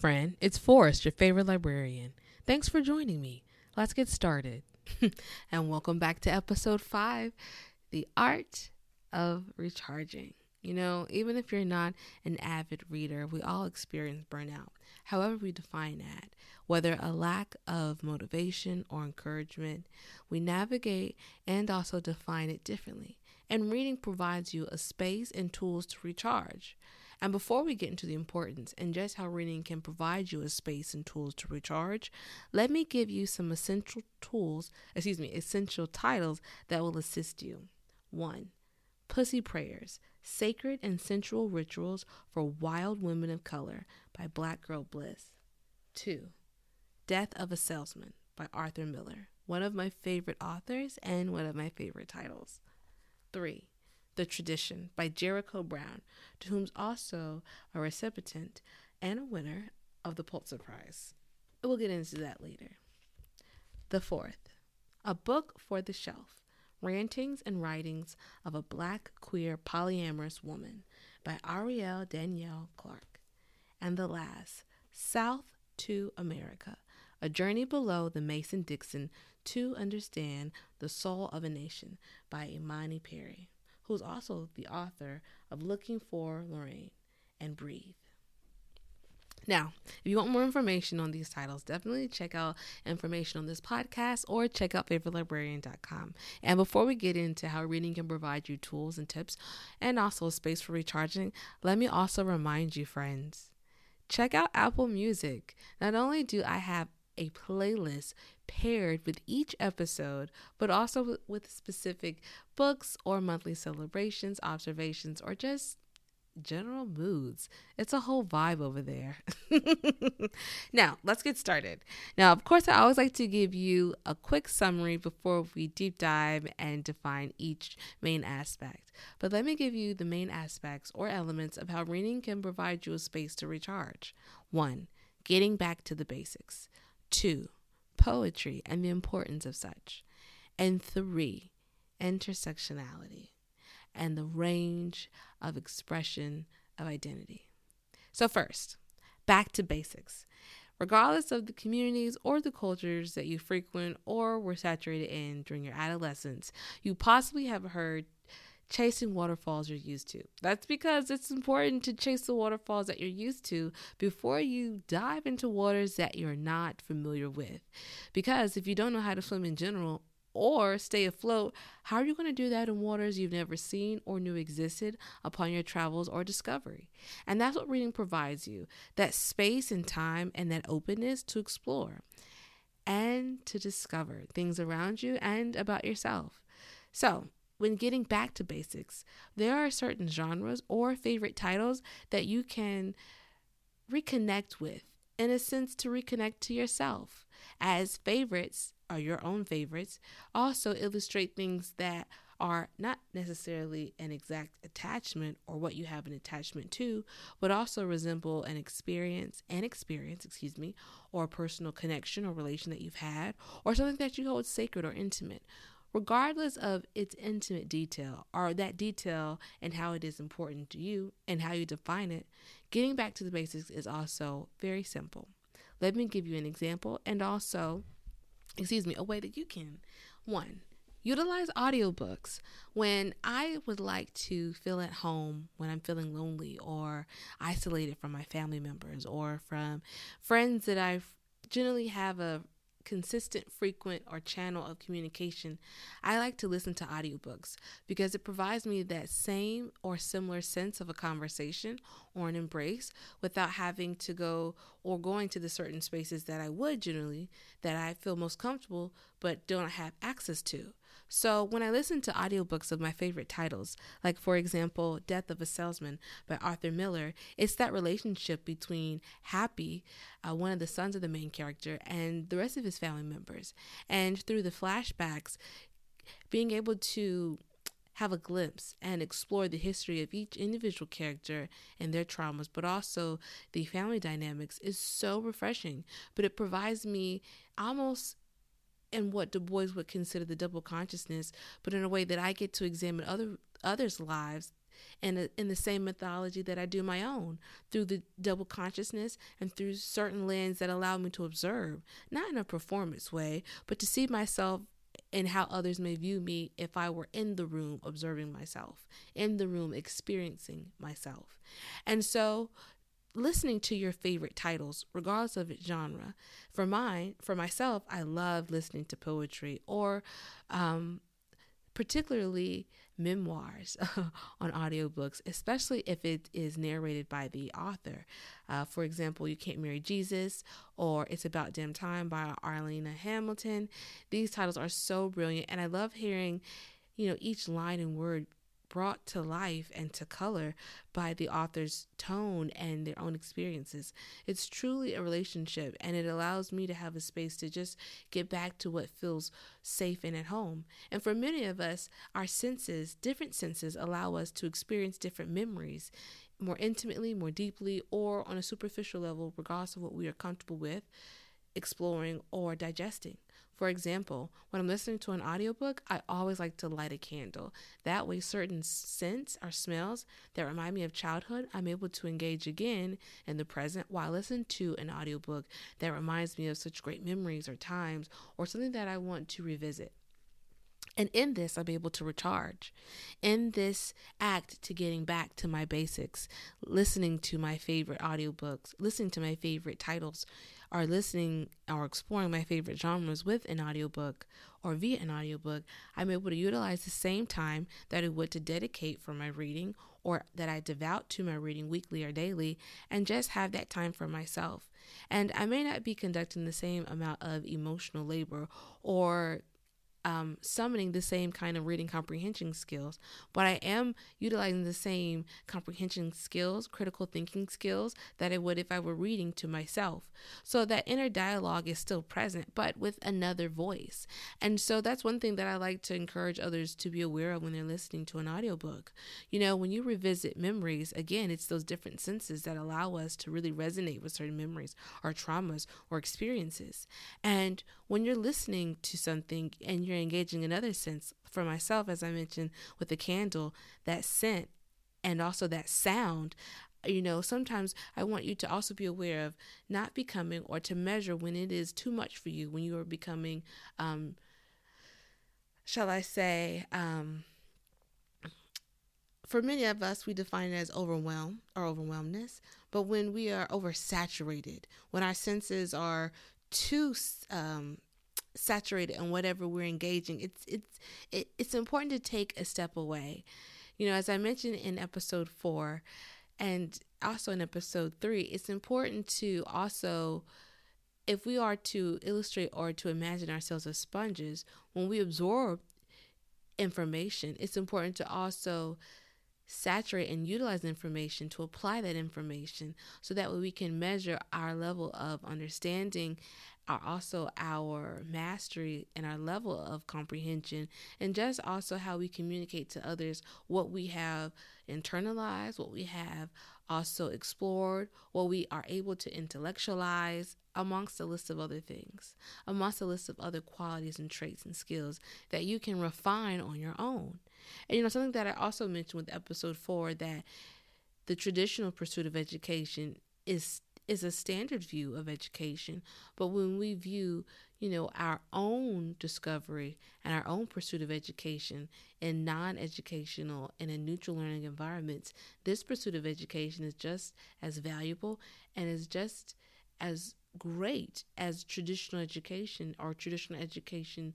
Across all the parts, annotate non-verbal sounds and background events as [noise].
Friend, it's Forrest, your favorite librarian. Thanks for joining me. Let's get started. [laughs] and welcome back to episode five The Art of Recharging. You know, even if you're not an avid reader, we all experience burnout. However, we define that, whether a lack of motivation or encouragement, we navigate and also define it differently. And reading provides you a space and tools to recharge. And before we get into the importance and just how reading can provide you a space and tools to recharge, let me give you some essential tools, excuse me, essential titles that will assist you. 1. Pussy Prayers Sacred and Sensual Rituals for Wild Women of Color by Black Girl Bliss. 2. Death of a Salesman by Arthur Miller, one of my favorite authors and one of my favorite titles. 3. The Tradition by Jericho Brown, to whom's also a recipient and a winner of the Pulitzer Prize. We'll get into that later. The fourth, A Book for the Shelf Rantings and Writings of a Black Queer Polyamorous Woman by Arielle Danielle Clark. And the last, South to America A Journey Below the Mason Dixon to Understand the Soul of a Nation by Imani Perry who's also the author of Looking for Lorraine and Breathe. Now, if you want more information on these titles, definitely check out information on this podcast or check out favoritelibrarian.com. And before we get into how reading can provide you tools and tips and also a space for recharging, let me also remind you, friends, check out Apple Music. Not only do I have a playlist paired with each episode, but also with specific books or monthly celebrations, observations, or just general moods. It's a whole vibe over there. [laughs] now, let's get started. Now, of course, I always like to give you a quick summary before we deep dive and define each main aspect. But let me give you the main aspects or elements of how reading can provide you a space to recharge. One, getting back to the basics. Two, poetry and the importance of such. And three, intersectionality and the range of expression of identity. So, first, back to basics. Regardless of the communities or the cultures that you frequent or were saturated in during your adolescence, you possibly have heard chasing waterfalls you're used to. That's because it's important to chase the waterfalls that you're used to before you dive into waters that you're not familiar with. Because if you don't know how to swim in general, or stay afloat, how are you going to do that in waters you've never seen or knew existed upon your travels or discovery? And that's what reading provides you that space and time and that openness to explore and to discover things around you and about yourself. So, when getting back to basics, there are certain genres or favorite titles that you can reconnect with, in a sense, to reconnect to yourself, as favorites are your own favorites, also illustrate things that are not necessarily an exact attachment or what you have an attachment to, but also resemble an experience, an experience, excuse me, or a personal connection or relation that you've had, or something that you hold sacred or intimate regardless of its intimate detail or that detail and how it is important to you and how you define it, getting back to the basics is also very simple. Let me give you an example and also, excuse me, a way that you can. One, utilize audiobooks when I would like to feel at home when I'm feeling lonely or isolated from my family members or from friends that I generally have a consistent, frequent, or channel of communication, I like to listen to audiobooks because it provides me that same or similar sense of a conversation or an embrace without having to go or going to the certain spaces that I would generally that I feel most comfortable but don't have access to. So when I listen to audiobooks of my favorite titles, like for example, Death of a Salesman by Arthur Miller, it's that relationship between Happy, uh, one of the sons of the main character, and the rest of his family members. And through the flashbacks, being able to have a glimpse and explore the history of each individual character and their traumas, but also the family dynamics is so refreshing. But it provides me almost and what Du Bois would consider the double consciousness, but in a way that I get to examine other others' lives and in the same mythology that I do my own through the double consciousness and through certain lens that allow me to observe, not in a performance way, but to see myself and how others may view me if I were in the room observing myself, in the room experiencing myself. And so listening to your favorite titles, regardless of its genre. For mine, for myself, I love listening to poetry or um, particularly memoirs [laughs] on audiobooks, especially if it is narrated by the author. Uh, for example, You Can't Marry Jesus or It's About Damn Time by Arlan Hamilton. These titles are so brilliant, and I love hearing, you know, each line and word brought to life and to color by the author's tone and their own experiences. It's truly a relationship, and it allows me to have a space to just get back to what feels safe and at home. And for many of us, our senses, different senses, allow us to experience different memories more intimately, more deeply, or on a superficial level, regardless of what we are comfortable with exploring or digesting. For example, when I'm listening to an audiobook, I always like to light a candle. That way, certain scents or smells that remind me of childhood, I'm able to engage again in the present while listening to an audiobook that reminds me of such great memories or times or something that I want to revisit. And in this, I'm able to recharge. In this act to getting back to my basics, listening to my favorite audiobooks, listening to my favorite titles, or listening or exploring my favorite genres with an audiobook or via an audiobook, I'm able to utilize the same time that I would to dedicate for my reading or that I devote to my reading weekly or daily and just have that time for myself. And I may not be conducting the same amount of emotional labor or um, summoning the same kind of reading comprehension skills, but I am utilizing the same comprehension skills, critical thinking skills that I would if I were reading to myself. So that inner dialogue is still present, but with another voice. And so that's one thing that I like to encourage others to be aware of when they're listening to an audiobook. You know, when you revisit memories, again, it's those different senses that allow us to really resonate with certain memories or traumas or experiences. And when you're listening to something and you're engaging another sense, for myself, as I mentioned with the candle, that scent and also that sound, you know, sometimes I want you to also be aware of not becoming or to measure when it is too much for you, when you are becoming, um, shall I say, um, for many of us, we define it as overwhelm or overwhelmness. But when we are oversaturated, when our senses are too um, saturated in whatever we're engaging, it's it's it, it's important to take a step away. You know, as I mentioned in episode four, and also in episode three, it's important to also, if we are to illustrate or to imagine ourselves as sponges, when we absorb information, it's important to also saturate and utilize information to apply that information so that way we can measure our level of understanding are also our mastery and our level of comprehension and just also how we communicate to others what we have internalized what we have also explored what we are able to intellectualize amongst a list of other things amongst a list of other qualities and traits and skills that you can refine on your own. And you know, something that I also mentioned with episode four that the traditional pursuit of education is is a standard view of education. But when we view, you know, our own discovery and our own pursuit of education in non-educational and in neutral learning environments, this pursuit of education is just as valuable and is just as great as traditional education or traditional education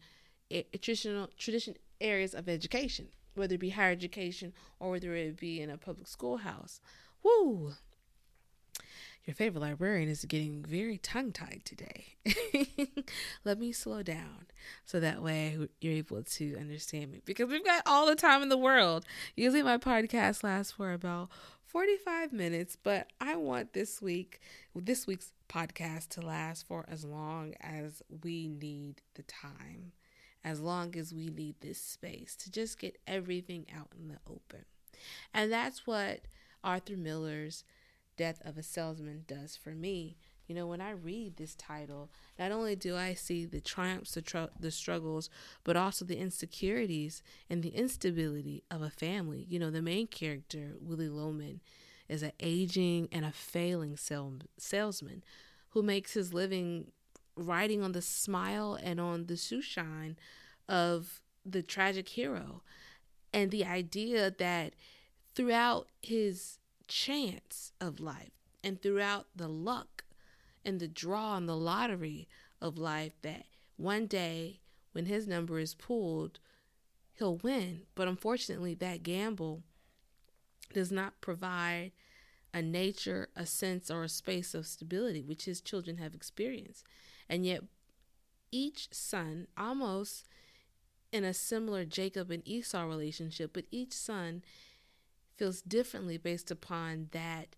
eh, traditional tradition areas of education whether it be higher education or whether it be in a public schoolhouse. Woo! Your favorite librarian is getting very tongue tied today. [laughs] Let me slow down so that way you're able to understand me because we've got all the time in the world. Usually my podcast lasts for about 45 minutes, but I want this week, this week's podcast to last for as long as we need the time as long as we need this space to just get everything out in the open. And that's what Arthur Miller's Death of a Salesman does for me You know, when I read this title, not only do I see the triumphs, the, tr- the struggles, but also the insecurities and the instability of a family. You know, the main character, Willy Loman, is an aging and a failing sale- salesman who makes his living riding on the smile and on the shoe of the tragic hero. And the idea that throughout his chance of life and throughout the luck and the draw and the lottery of life that one day when his number is pulled, he'll win. But unfortunately, that gamble does not provide a nature, a sense, or a space of stability, which his children have experienced. And yet, each son, almost in a similar Jacob and Esau relationship, but each son feels differently based upon that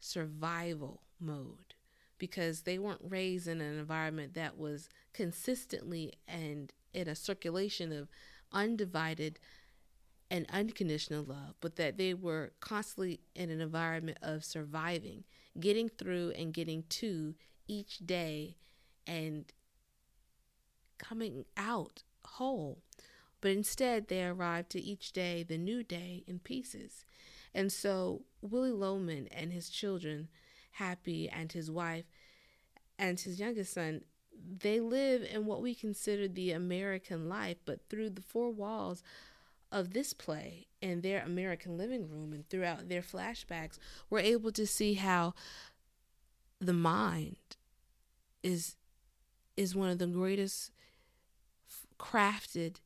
survival mode because they weren't raised in an environment that was consistently and in a circulation of undivided and unconditional love, but that they were constantly in an environment of surviving, getting through and getting to each day and coming out whole. But instead, they arrived to each day, the new day, in pieces. And so, Willy Loman and his children, Happy and his wife, and his youngest son, they live in what we consider the American life, but through the four walls of this play in their American living room and throughout their flashbacks, we're able to see how the mind is is one of the greatest crafted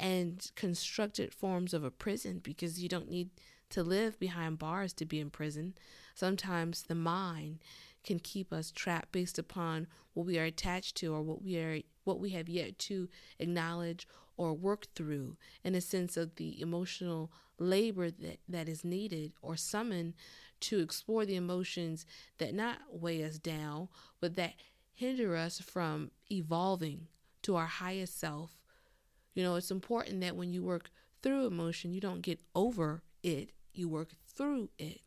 and constructed forms of a prison because you don't need to live behind bars to be in prison. Sometimes the mind can keep us trapped based upon what we are attached to or what we are what we have yet to acknowledge or work through in a sense of the emotional labor that, that is needed or summoned to explore the emotions that not weigh us down but that hinder us from evolving to our highest self you know it's important that when you work through emotion you don't get over it you work through it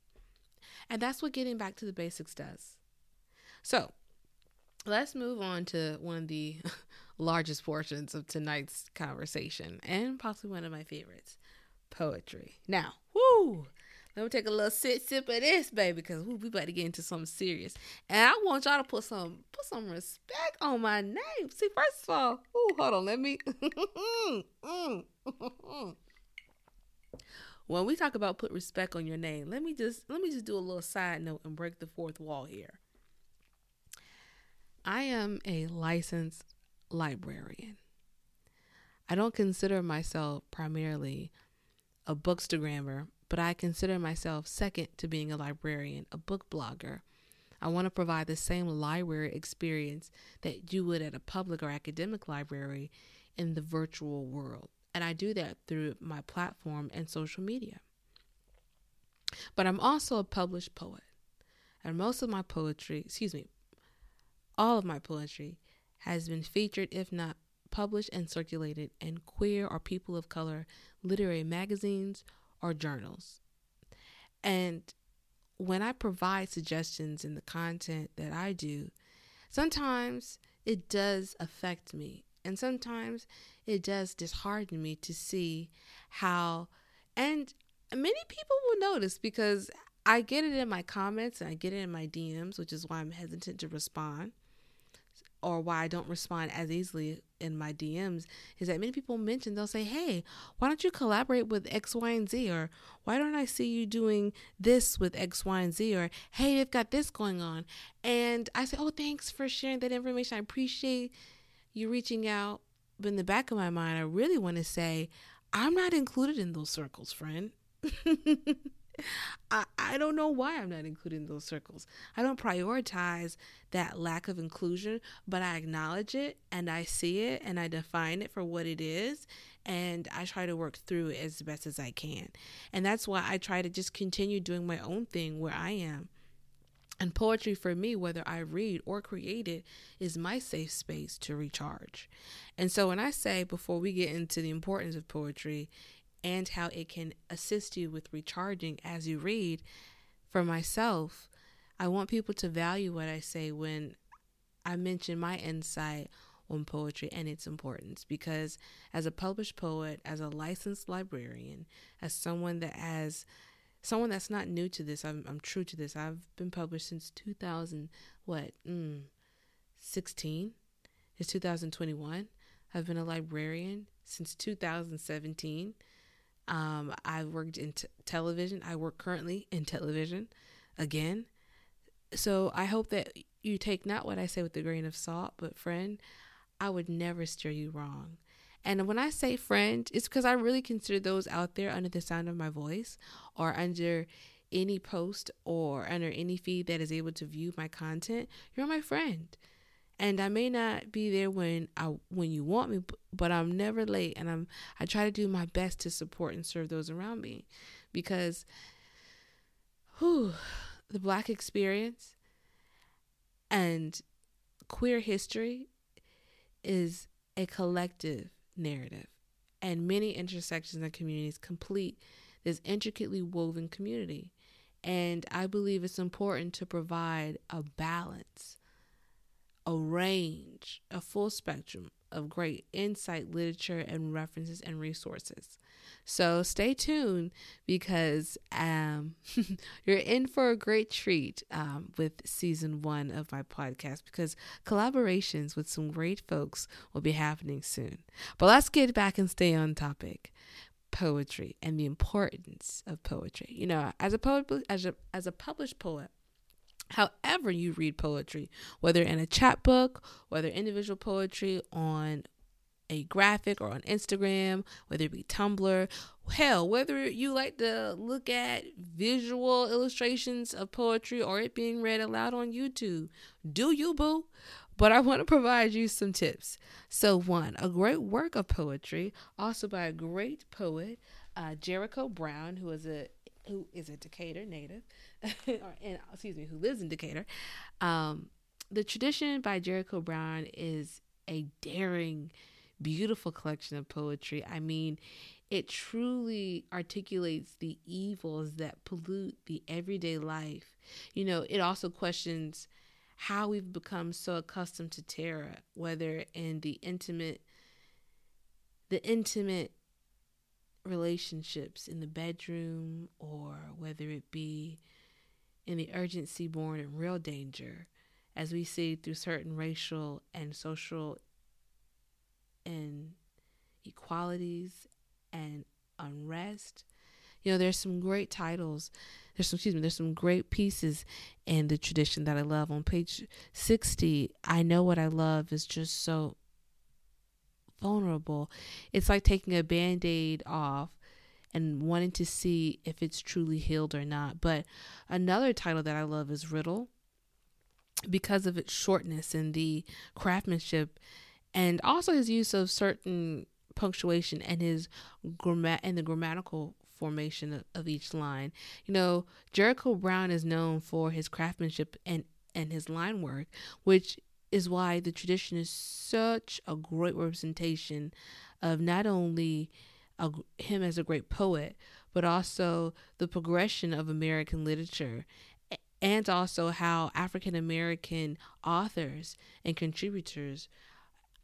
and that's what getting back to the basics does so let's move on to one of the [laughs] largest portions of tonight's conversation and possibly one of my favorites poetry. Now, whoo! Let me take a little sip sip of this, baby, because we about to get into something serious. And I want y'all to put some put some respect on my name. See, first of all, ooh, hold on, let me. [laughs] Mm-hmm. when we talk about put respect on your name, let me just let me just do a little side note and break the fourth wall here. I am a licensed librarian. I don't consider myself primarily a bookstagrammer, but I consider myself second to being a librarian, a book blogger. I want to provide the same library experience that you would at a public or academic library in the virtual world. And I do that through my platform and social media. But I'm also a published poet. And most of my poetry, excuse me, all of my poetry has been featured, if not published and circulated in queer or people of color literary magazines or journals. And when I provide suggestions in the content that I do, sometimes it does affect me. And sometimes it does dishearten me to see how, and many people will notice because I get it in my comments and I get it in my DMs, which is why I'm hesitant to respond or why I don't respond as easily in my DMs is that many people mention they'll say, "Hey, why don't you collaborate with X, Y, and Z?" or "Why don't I see you doing this with X, Y, and Z?" or "Hey, they've got this going on," and I say, "Oh, thanks for sharing that information. I appreciate you reaching out." But in the back of my mind, I really want to say, "I'm not included in those circles, friend." [laughs] I, I don't know why I'm not included in those circles. I don't prioritize that lack of inclusion, but I acknowledge it and I see it and I define it for what it is and I try to work through it as best as I can. And that's why I try to just continue doing my own thing where I am. And poetry for me, whether I read or create it, is my safe space to recharge. And so when I say before we get into the importance of poetry, and how it can assist you with recharging as you read. For myself, I want people to value what I say when I mention my insight on poetry and its importance because as a published poet, as a licensed librarian, as someone that has someone that's not new to this, I'm, I'm true to this. I've been published since 2000, what, mm, 16? It's 2021. I've been a librarian since 2017. Um, I've worked in t- television. I work currently in television again. So I hope that you take not what I say with a grain of salt, but friend, I would never steer you wrong. And when I say friend, it's because I really consider those out there under the sound of my voice or under any post or under any feed that is able to view my content. You're my friend. And I may not be there when I when you want me, but I'm never late and I'm I try to do my best to support and serve those around me because whew, the black experience and queer history is a collective narrative, and many intersections and communities complete this intricately woven community. And I believe it's important to provide a balance, a range, a full spectrum of great insight, literature, and references and resources. So stay tuned because um, [laughs] you're in for a great treat um, with season one of my podcast because collaborations with some great folks will be happening soon. But let's get back and stay on topic poetry and the importance of poetry. You know, as a poet, as a as a published poet, however you read poetry, whether in a chapbook, whether individual poetry on a graphic or on Instagram, whether it be Tumblr, hell, whether you like to look at visual illustrations of poetry or it being read aloud on YouTube, do you, boo? But I want to provide you some tips. So, one, a great work of poetry, also by a great poet, uh, Jericho Brown, who is a who is a Decatur native, [laughs] or and excuse me, who lives in Decatur. Um, the tradition by Jericho Brown is a daring beautiful collection of poetry. I mean, it truly articulates the evils that pollute the everyday life. You know, it also questions how we've become so accustomed to terror, whether in the intimate the intimate relationships in the bedroom or whether it be in the urgency born in real danger as we see through certain racial and social and equalities and unrest. You know, there's some great titles. There's some, excuse me, there's some great pieces in the tradition that I love. On page 60, I Know What I Love is just so vulnerable. It's like taking a band aid off and wanting to see if it's truly healed or not. But another title that I love is Riddle because of its shortness and the craftsmanship and also his use of certain punctuation and his grammat and the grammatical formation of, of each line. You know, Jericho Brown is known for his craftsmanship and and his line work, which is why the tradition is such a great representation of not only a, him as a great poet, but also the progression of American literature and also how African American authors and contributors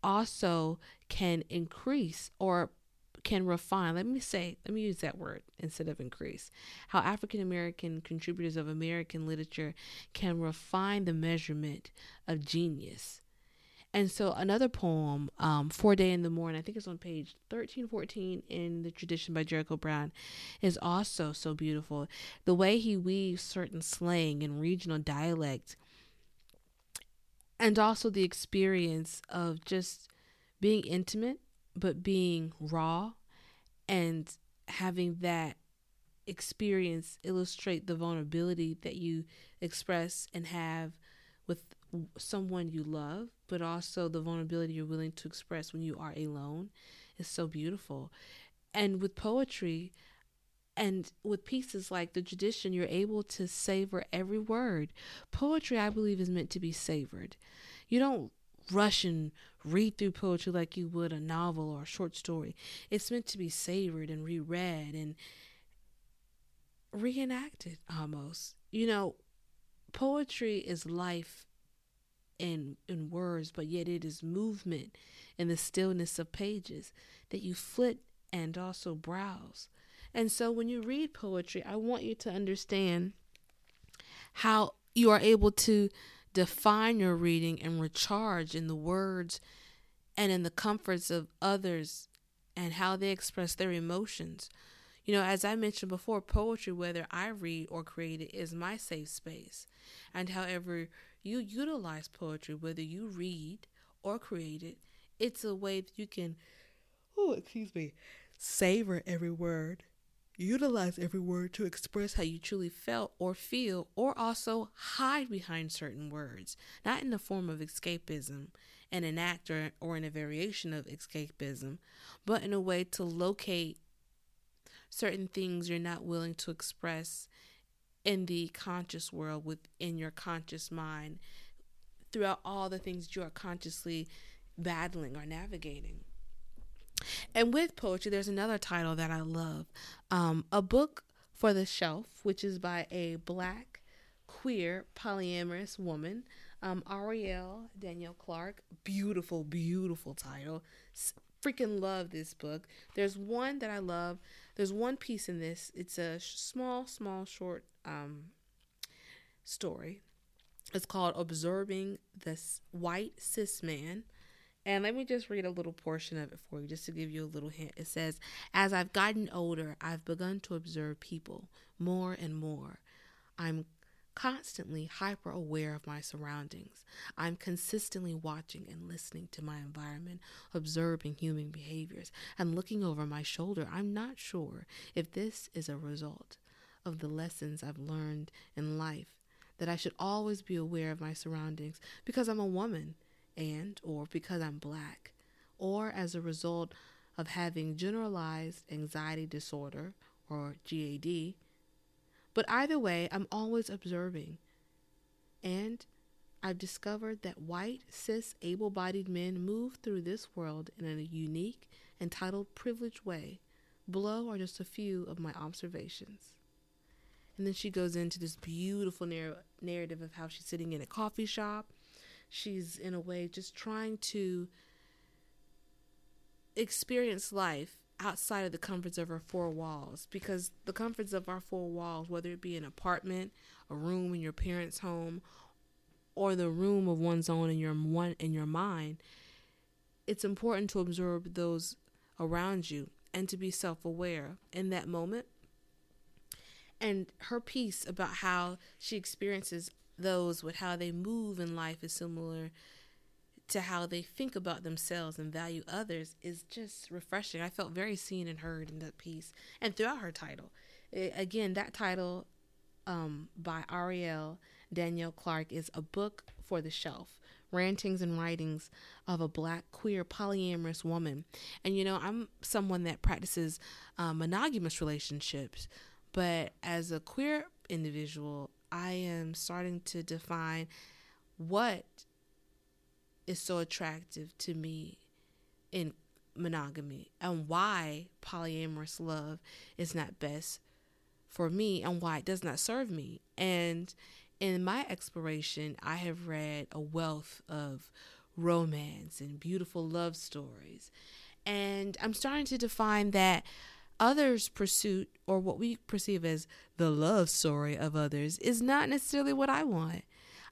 also can increase or can refine. Let me say, let me use that word instead of increase. How African American contributors of American literature can refine the measurement of genius. And so another poem, um, Foreday in the Morning, I think it's on page 13, 14 in the tradition by Jericho Brown, is also so beautiful. The way he weaves certain slang and regional dialect and also the experience of just being intimate but being raw and having that experience illustrate the vulnerability that you express and have with someone you love but also the vulnerability you're willing to express when you are alone is so beautiful and with poetry and with pieces like the tradition, you're able to savor every word. Poetry, I believe, is meant to be savored. You don't rush and read through poetry like you would a novel or a short story. It's meant to be savored and reread and reenacted almost. You know, poetry is life in in words, but yet it is movement in the stillness of pages that you flit and also browse. And so when you read poetry, I want you to understand how you are able to define your reading and recharge in the words and in the comforts of others and how they express their emotions. You know, as I mentioned before, poetry, whether I read or create it, is my safe space. And however you utilize poetry, whether you read or create it, it's a way that you can, oh, excuse me, savor every word Utilize every word to express how you truly felt or feel, or also hide behind certain words, not in the form of escapism and an act or, or in a variation of escapism, but in a way to locate certain things you're not willing to express in the conscious world within your conscious mind throughout all the things you are consciously battling or navigating. And with poetry, there's another title that I love um, A Book for the Shelf, which is by a black, queer, polyamorous woman, um, Ariel Danielle Clark. Beautiful, beautiful title. Freaking love this book. There's one that I love. There's one piece in this. It's a small, small, short um, story. It's called Observing the White Cis Man and let me just read a little portion of it for you, just to give you a little hint. It says, As I've gotten older, I've begun to observe people more and more. I'm constantly hyper aware of my surroundings. I'm consistently watching and listening to my environment, observing human behaviors, and looking over my shoulder. I'm not sure if this is a result of the lessons I've learned in life that I should always be aware of my surroundings because I'm a woman and or because I'm black or as a result of having generalized anxiety disorder or GAD. But either way, I'm always observing. And I've discovered that white, cis, able bodied men move through this world in a unique, entitled, privileged way. Below are just a few of my observations. And then she goes into this beautiful narr- narrative of how she's sitting in a coffee shop she's in a way just trying to experience life outside of the comforts of her four walls. Because the comforts of our four walls whether it be an apartment a room in your parents home or the room of one's own in your one in your mind it's important to observe those around you and to be self-aware in that moment. And her piece about how she experiences those with how they move in life is similar to how they think about themselves and value others is just refreshing. I felt very seen and heard in that piece and throughout her title. It, again, that title um, by Ariel Danielle Clark is A Book for the Shelf Rantings and Writings of a Black Queer Polyamorous Woman. And you know, I'm someone that practices uh, monogamous relationships, but as a queer individual, I am starting to define what is so attractive to me in monogamy and why polyamorous love is not best for me and why it does not serve me. And in my exploration, I have read a wealth of romance and beautiful love stories. And I'm starting to define that others' pursuit or what we perceive as the love story of others is not necessarily what I want.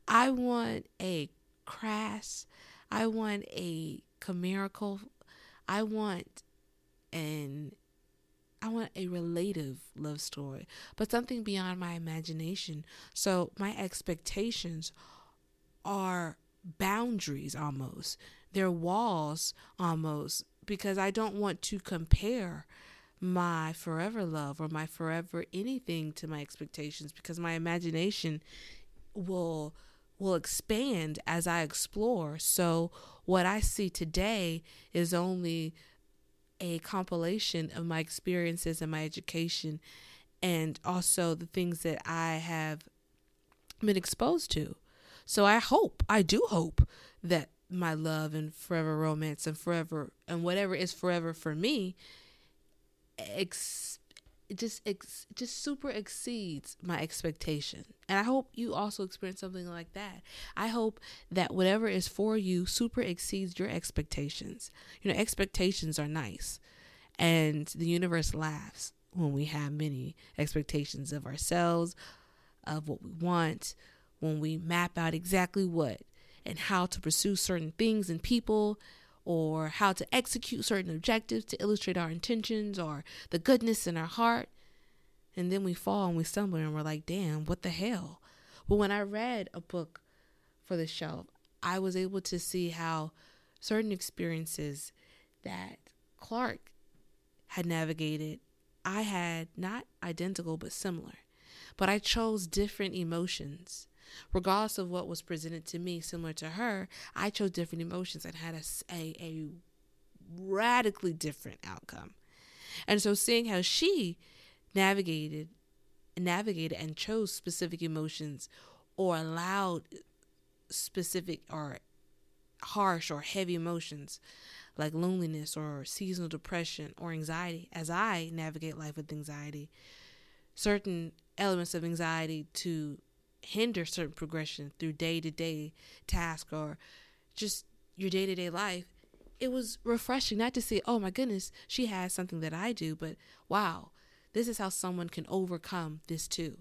I want a crass, I want a chimerical, I want an I want a relative love story, but something beyond my imagination. So my expectations are boundaries almost. They're walls almost because I don't want to compare my forever love or my forever anything to my expectations because my imagination will will expand as I explore. So what I see today is only a compilation of my experiences and my education and also the things that I have been exposed to. So I hope, I do hope that my love and forever romance and forever and whatever is forever for me ex- it just ex- just super exceeds my expectation. And i hope you also experience something like that. I hope that whatever is for you super exceeds your expectations. You know expectations are nice and the universe laughs when we have many expectations of ourselves of what we want when we map out exactly what and how to pursue certain things and people or how to execute certain objectives to illustrate our intentions or the goodness in our heart. And then we fall and we stumble and we're like, damn, what the hell? But when I read a book for the shelf, I was able to see how certain experiences that Clark had navigated, I had not identical but similar. But I chose different emotions regardless of what was presented to me, similar to her, I chose different emotions and had a, a, a radically different outcome. And so seeing how she navigated navigated and chose specific emotions or allowed specific or harsh or heavy emotions like loneliness or seasonal depression or anxiety as I navigate life with anxiety certain elements of anxiety to hinder certain progression through day to day task or just your day to day life, it was refreshing not to say, oh my goodness, she has something that I do, but wow, this is how someone can overcome this too.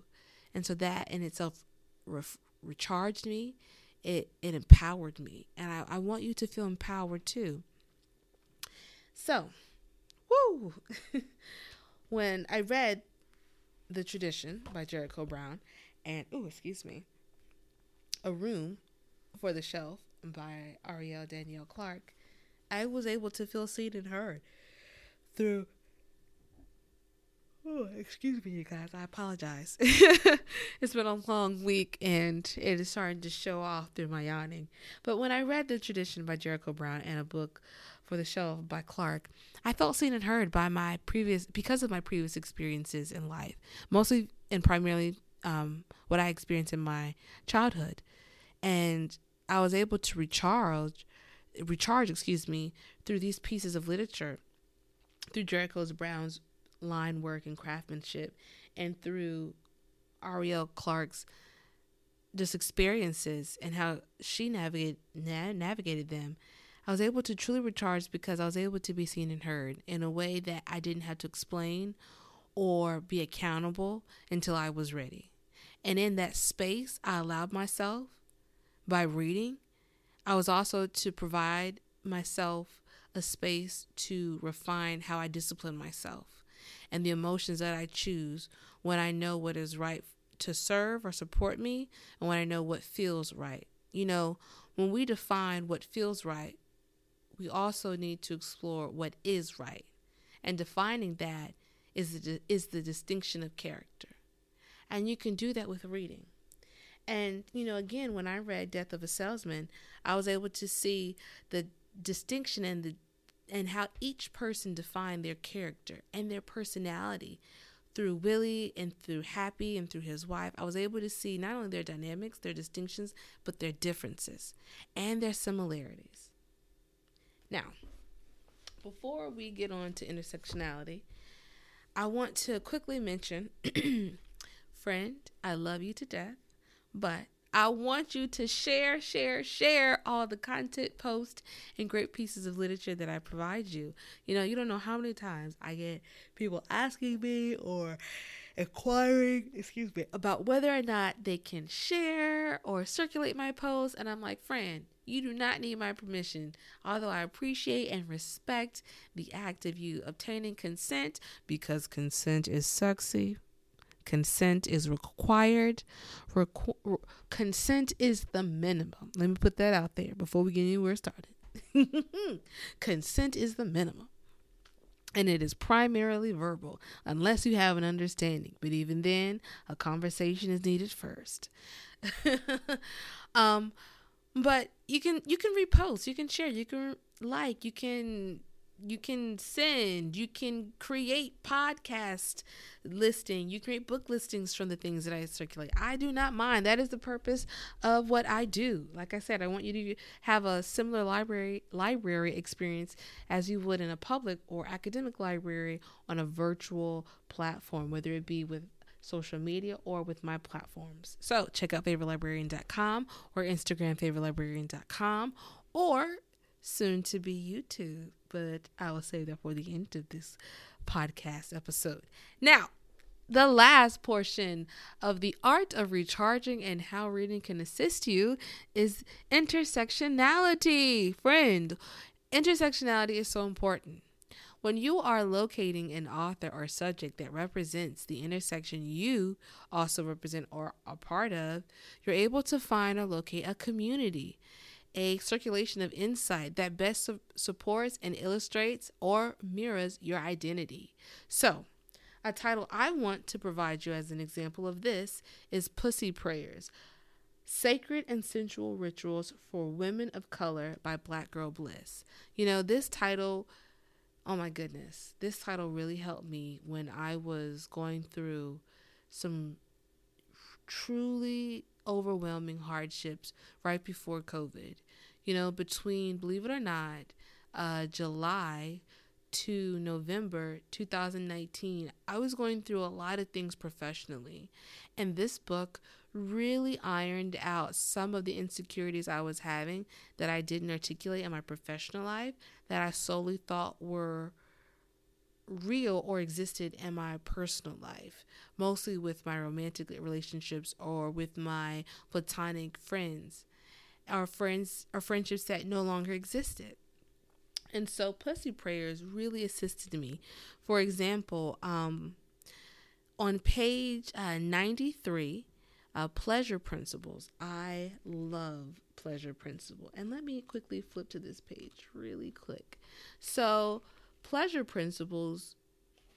And so that in itself re- recharged me, it, it empowered me. And I, I want you to feel empowered too. So, woo! [laughs] when I read The Tradition by Jericho Brown, and oh, excuse me, a room for the shelf by Arielle Danielle Clark, I was able to feel seen and heard through. Oh, excuse me, you guys. I apologize. [laughs] it's been a long week and it is starting to show off through my yawning. But when I read The Tradition by Jericho Brown and a book for the shelf by Clark, I felt seen and heard by my previous because of my previous experiences in life, mostly and primarily um, what I experienced in my childhood, and I was able to recharge, recharge, excuse me, through these pieces of literature, through Jericho's Brown's line work and craftsmanship, and through Ariel Clark's just experiences and how she navigated na- navigated them. I was able to truly recharge because I was able to be seen and heard in a way that I didn't have to explain or be accountable until I was ready. And in that space, I allowed myself by reading. I was also to provide myself a space to refine how I discipline myself and the emotions that I choose when I know what is right to serve or support me and when I know what feels right. You know, when we define what feels right, we also need to explore what is right. And defining that is the, is the distinction of character. And you can do that with reading. And, you know, again, when I read Death of a Salesman, I was able to see the distinction and the and how each person defined their character and their personality through Willy and through Happy and through his wife. I was able to see not only their dynamics, their distinctions, but their differences and their similarities. Now, before we get on to intersectionality, I want to quickly mention [clears throat] friend, I love you to death, but I want you to share, share, share all the content, posts, and great pieces of literature that I provide you. You know, you don't know how many times I get people asking me or inquiring, excuse me, about whether or not they can share or circulate my posts. And I'm like, friend, you do not need my permission, although I appreciate and respect the act of you obtaining consent because consent is sexy consent is required. Requ- consent is the minimum. Let me put that out there before we get anywhere started. [laughs] consent is the minimum. And it is primarily verbal, unless you have an understanding. But even then, a conversation is needed first. [laughs] um, but you can you can repost, you can share, you can like, you can you can send, you can create podcast listing, you create book listings from the things that I circulate. I do not mind. That is the purpose of what I do. Like I said, I want you to have a similar library library experience as you would in a public or academic library on a virtual platform, whether it be with social media or with my platforms. So check out favoritelibrarian.com or Instagram favoritelibrarian.com or soon to be YouTube, but I will save that for the end of this podcast episode. Now, the last portion of the art of recharging and how reading can assist you is intersectionality. Friend, intersectionality is so important. When you are locating an author or subject that represents the intersection you also represent or are part of, you're able to find or locate a community a circulation of insight that best su- supports and illustrates or mirrors your identity. So, a title I want to provide you as an example of this is Pussy Prayers Sacred and Sensual Rituals for Women of Color by Black Girl Bliss. You know, this title, oh my goodness, this title really helped me when I was going through some truly overwhelming hardships right before COVID you know, between, believe it or not, uh, July to November 2019, I was going through a lot of things professionally. And this book really ironed out some of the insecurities I was having that I didn't articulate in my professional life that I solely thought were real or existed in my personal life, mostly with my romantic relationships or with my platonic friends our friends our friendships that no longer existed. And so pussy prayers really assisted me. For example, um, on page uh, 93, uh, pleasure principles. I love pleasure principle. And let me quickly flip to this page really quick. So, pleasure principles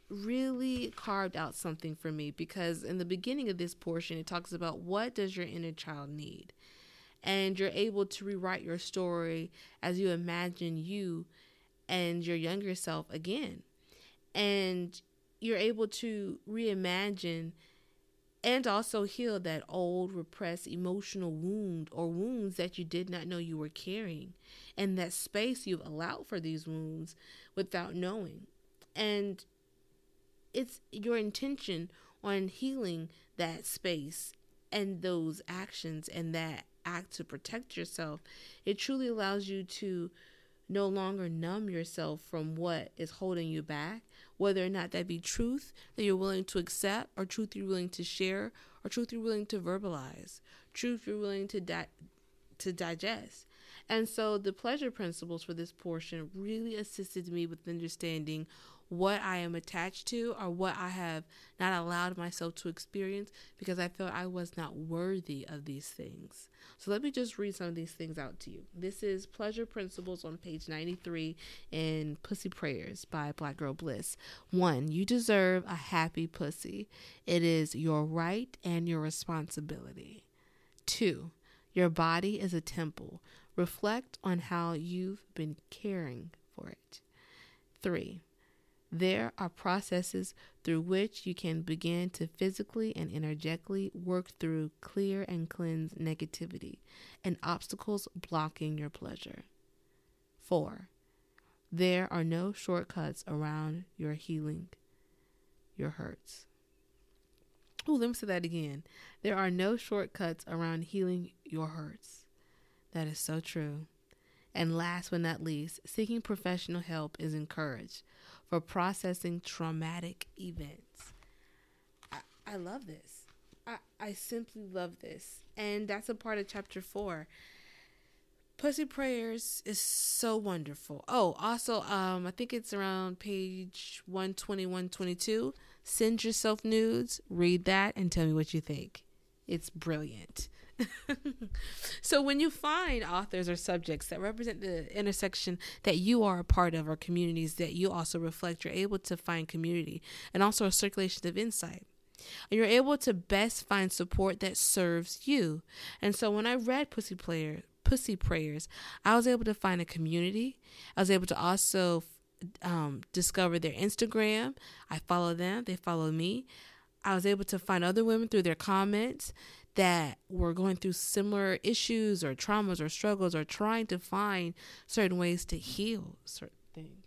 really carved out something for me because in the beginning of this portion it talks about what does your inner child need and you're able to rewrite your story as you imagine you and your younger self again. And you're able to reimagine and also heal that old repressed emotional wound or wounds that you did not know you were carrying and that space you've allowed for these wounds without knowing. And it's your intention on healing that space and those actions and that act to protect yourself, it truly allows you to no longer numb yourself from what is holding you back, whether or not that be truth that you're willing to accept, or truth you're willing to share, or truth you're willing to verbalize, truth you're willing to di- to digest. And so the pleasure principles for this portion really assisted me with understanding what I am attached to or what I have not allowed myself to experience because I felt I was not worthy of these things. So let me just read some of these things out to you. This is Pleasure Principles on page 93 in Pussy Prayers by Black Girl Bliss. One, you deserve a happy pussy. It is your right and your responsibility. Two, your body is a temple. Reflect on how you've been caring for it. Three, there are processes through which you can begin to physically and energetically work through clear and cleanse negativity and obstacles blocking your pleasure. 4. There are no shortcuts around your healing your hurts. Oh, let me say that again. There are no shortcuts around healing your hurts. That is so true. And last but not least, seeking professional help is encouraged for processing traumatic events. I, I love this. I, I simply love this. And that's a part of chapter four. Pussy Prayers is so wonderful. Oh, also, um, I think it's around page 120, 122. Send yourself nudes, read that, and tell me what you think. It's brilliant. [laughs] so when you find authors or subjects that represent the intersection that you are a part of or communities that you also reflect, you're able to find community and also a circulation of insight. And you're able to best find support that serves you. And so when I read Pussy Player Pussy Prayers, I was able to find a community. I was able to also um, discover their Instagram. I follow them, they follow me. I was able to find other women through their comments that were going through similar issues or traumas or struggles or trying to find certain ways to heal certain things.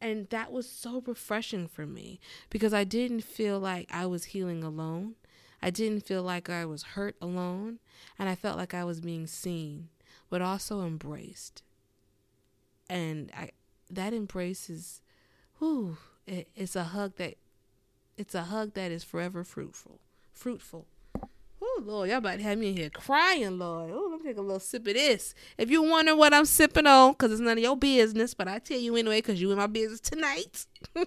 And that was so refreshing for me because I didn't feel like I was healing alone. I didn't feel like I was hurt alone. And I felt like I was being seen, but also embraced. And I, that embrace is, whew, it, it's a hug that, it's a hug that is forever fruitful, fruitful. Oh Lord, y'all about to have me in here crying, Lord. Oh, let me take a little sip of this. If you wonder what I'm sipping on, cause it's none of your business, but I tell you anyway, cause you in my business tonight. [laughs]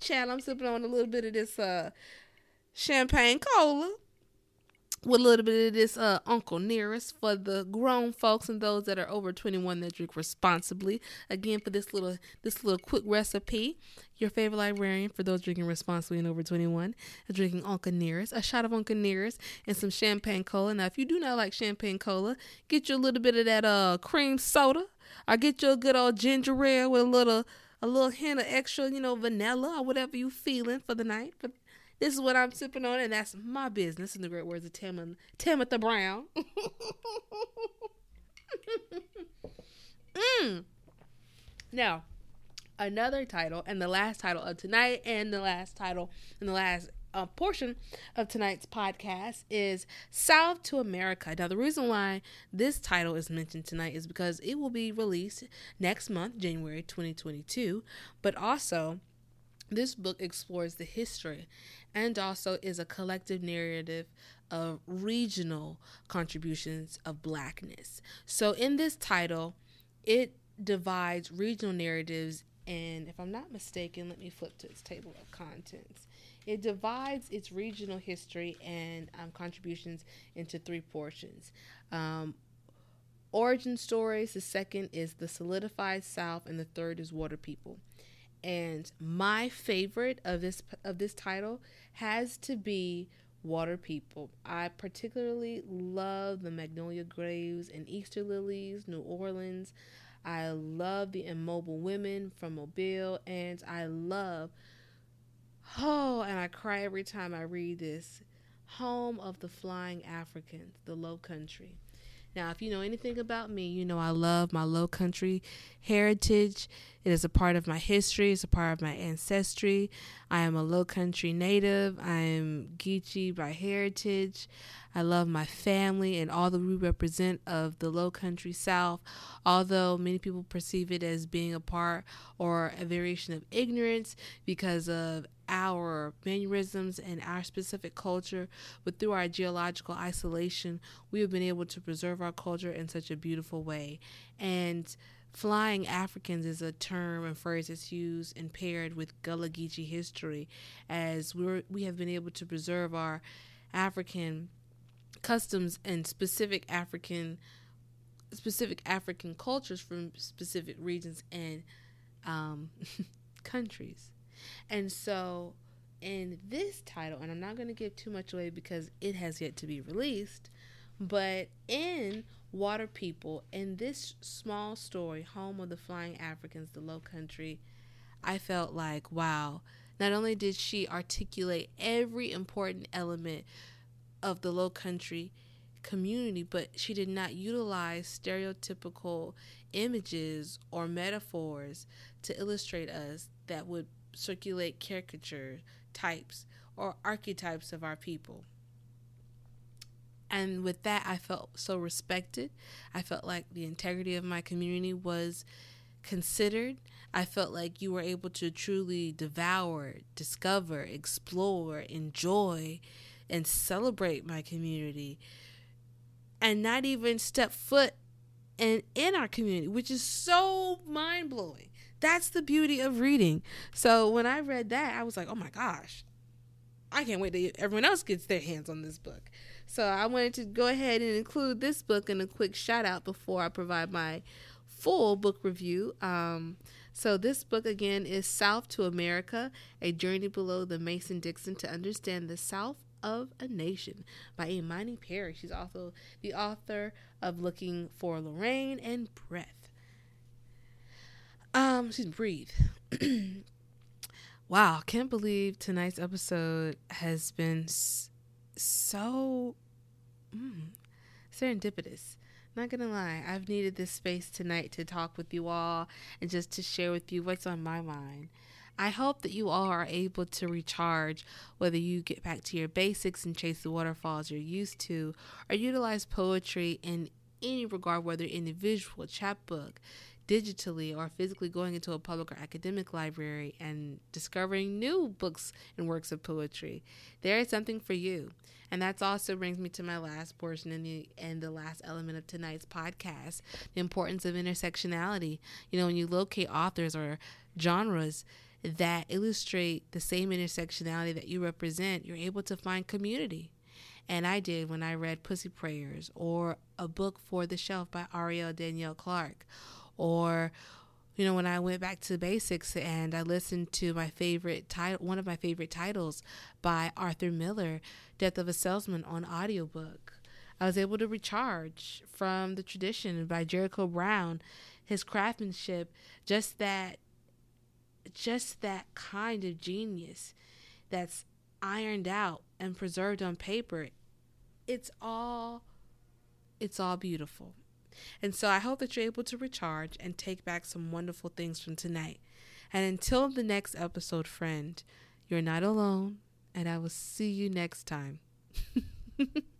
Chad, I'm sipping on a little bit of this uh champagne cola with a little bit of this uh, Uncle Nearest for the grown folks and those that are over 21 that drink responsibly. Again, for this little this little quick recipe, your favorite librarian for those drinking responsibly and over 21 is drinking Uncle Nearest, a shot of Uncle Nearest, and some champagne cola. Now, if you do not like champagne cola, get you a little bit of that uh cream soda, or get you a good old ginger ale with a little a little hint of extra, you know, vanilla or whatever you feeling for the night. But this is what I'm sipping on, and that's my business. In the great words of Tim Timothy Brown. [laughs] mm. Now, another title, and the last title of tonight, and the last title, and the last uh, portion of tonight's podcast is South to America. Now, the reason why this title is mentioned tonight is because it will be released next month, January 2022, but also this book explores the history and also is a collective narrative of regional contributions of blackness. So in this title, it divides regional narratives and if I'm not mistaken, let me flip to its table of contents. It divides its regional history and um, contributions into three portions. Um, origin stories, the second is the solidified South, and the third is water people. And my favorite of this of this title has to be Water People. I particularly love the magnolia graves and Easter lilies, New Orleans. I love the immobile women from Mobile, and I love oh, and I cry every time I read this. Home of the Flying Africans, the Low Country. Now, if you know anything about me, you know I love my low country heritage. It is a part of my history, it's a part of my ancestry. I am a low country native. I am Geechee by heritage. I love my family and all that we represent of the low country south, although many people perceive it as being a part or a variation of ignorance because of our mannerisms and our specific culture, but through our geological isolation, we have been able to preserve our culture in such a beautiful way. And flying Africans is a term and phrase that's used and paired with Gullah Geechee history, as we we have been able to preserve our African customs and specific African specific African cultures from specific regions and um, [laughs] countries. And so, in this title, and I'm not going to give too much away because it has yet to be released, but in Water People, in this small story, Home of the Flying Africans, the Low Country, I felt like, wow, not only did she articulate every important element of the Low Country community, but she did not utilize stereotypical images or metaphors to illustrate us that would circulate caricature types or archetypes of our people. And with that, I felt so respected. I felt like the integrity of my community was considered. I felt like you were able to truly devour, discover, explore, enjoy, and celebrate my community and not even step foot in, in our community, which is so mind blowing. That's the beauty of reading. So when I read that, I was like, oh my gosh, I can't wait till everyone else gets their hands on this book. So I wanted to go ahead and include this book in a quick shout out before I provide my full book review. Um, so this book again is South to America: A Journey Below the Mason Dixon to Understand the South of a Nation by Imani Perry. She's also the author of Looking for Lorraine and Breath. Um, she's breathe. [clears throat] wow, can't believe tonight's episode has been so mm, serendipitous. Not gonna lie, I've needed this space tonight to talk with you all and just to share with you what's on my mind. I hope that you all are able to recharge, whether you get back to your basics and chase the waterfalls you're used to, or utilize poetry in any regard, whether in the visual chapbook, digitally, or physically going into a public or academic library and discovering new books and works of poetry. There is something for you. And that also brings me to my last portion and the and the last element of tonight's podcast, the importance of intersectionality. You know, when you locate authors or genres that illustrate the same intersectionality that you represent, you're able to find community. And I did when I read Pussy Prayers or a book for the shelf by Ariel Danielle Clark or you know when I went back to basics and I listened to my favorite title one of my favorite titles by Arthur Miller, Death of a Salesman on audiobook. I was able to recharge from the tradition by Jericho Brown, his craftsmanship, just that just that kind of genius that's ironed out and preserved on paper. It's all it's all beautiful. And so I hope that you're able to recharge and take back some wonderful things from tonight. And until the next episode, friend, you're not alone, and I will see you next time. [laughs]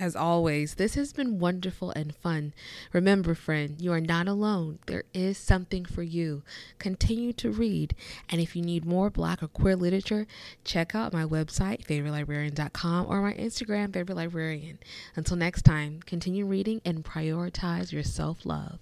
As always, this has been wonderful and fun. Remember, friend, you are not alone. There is something for you. Continue to read. And if you need more black or queer literature, check out my website, favoritelibrarian.com, or my Instagram, favorite librarian. Until next time, continue reading and prioritize your self love.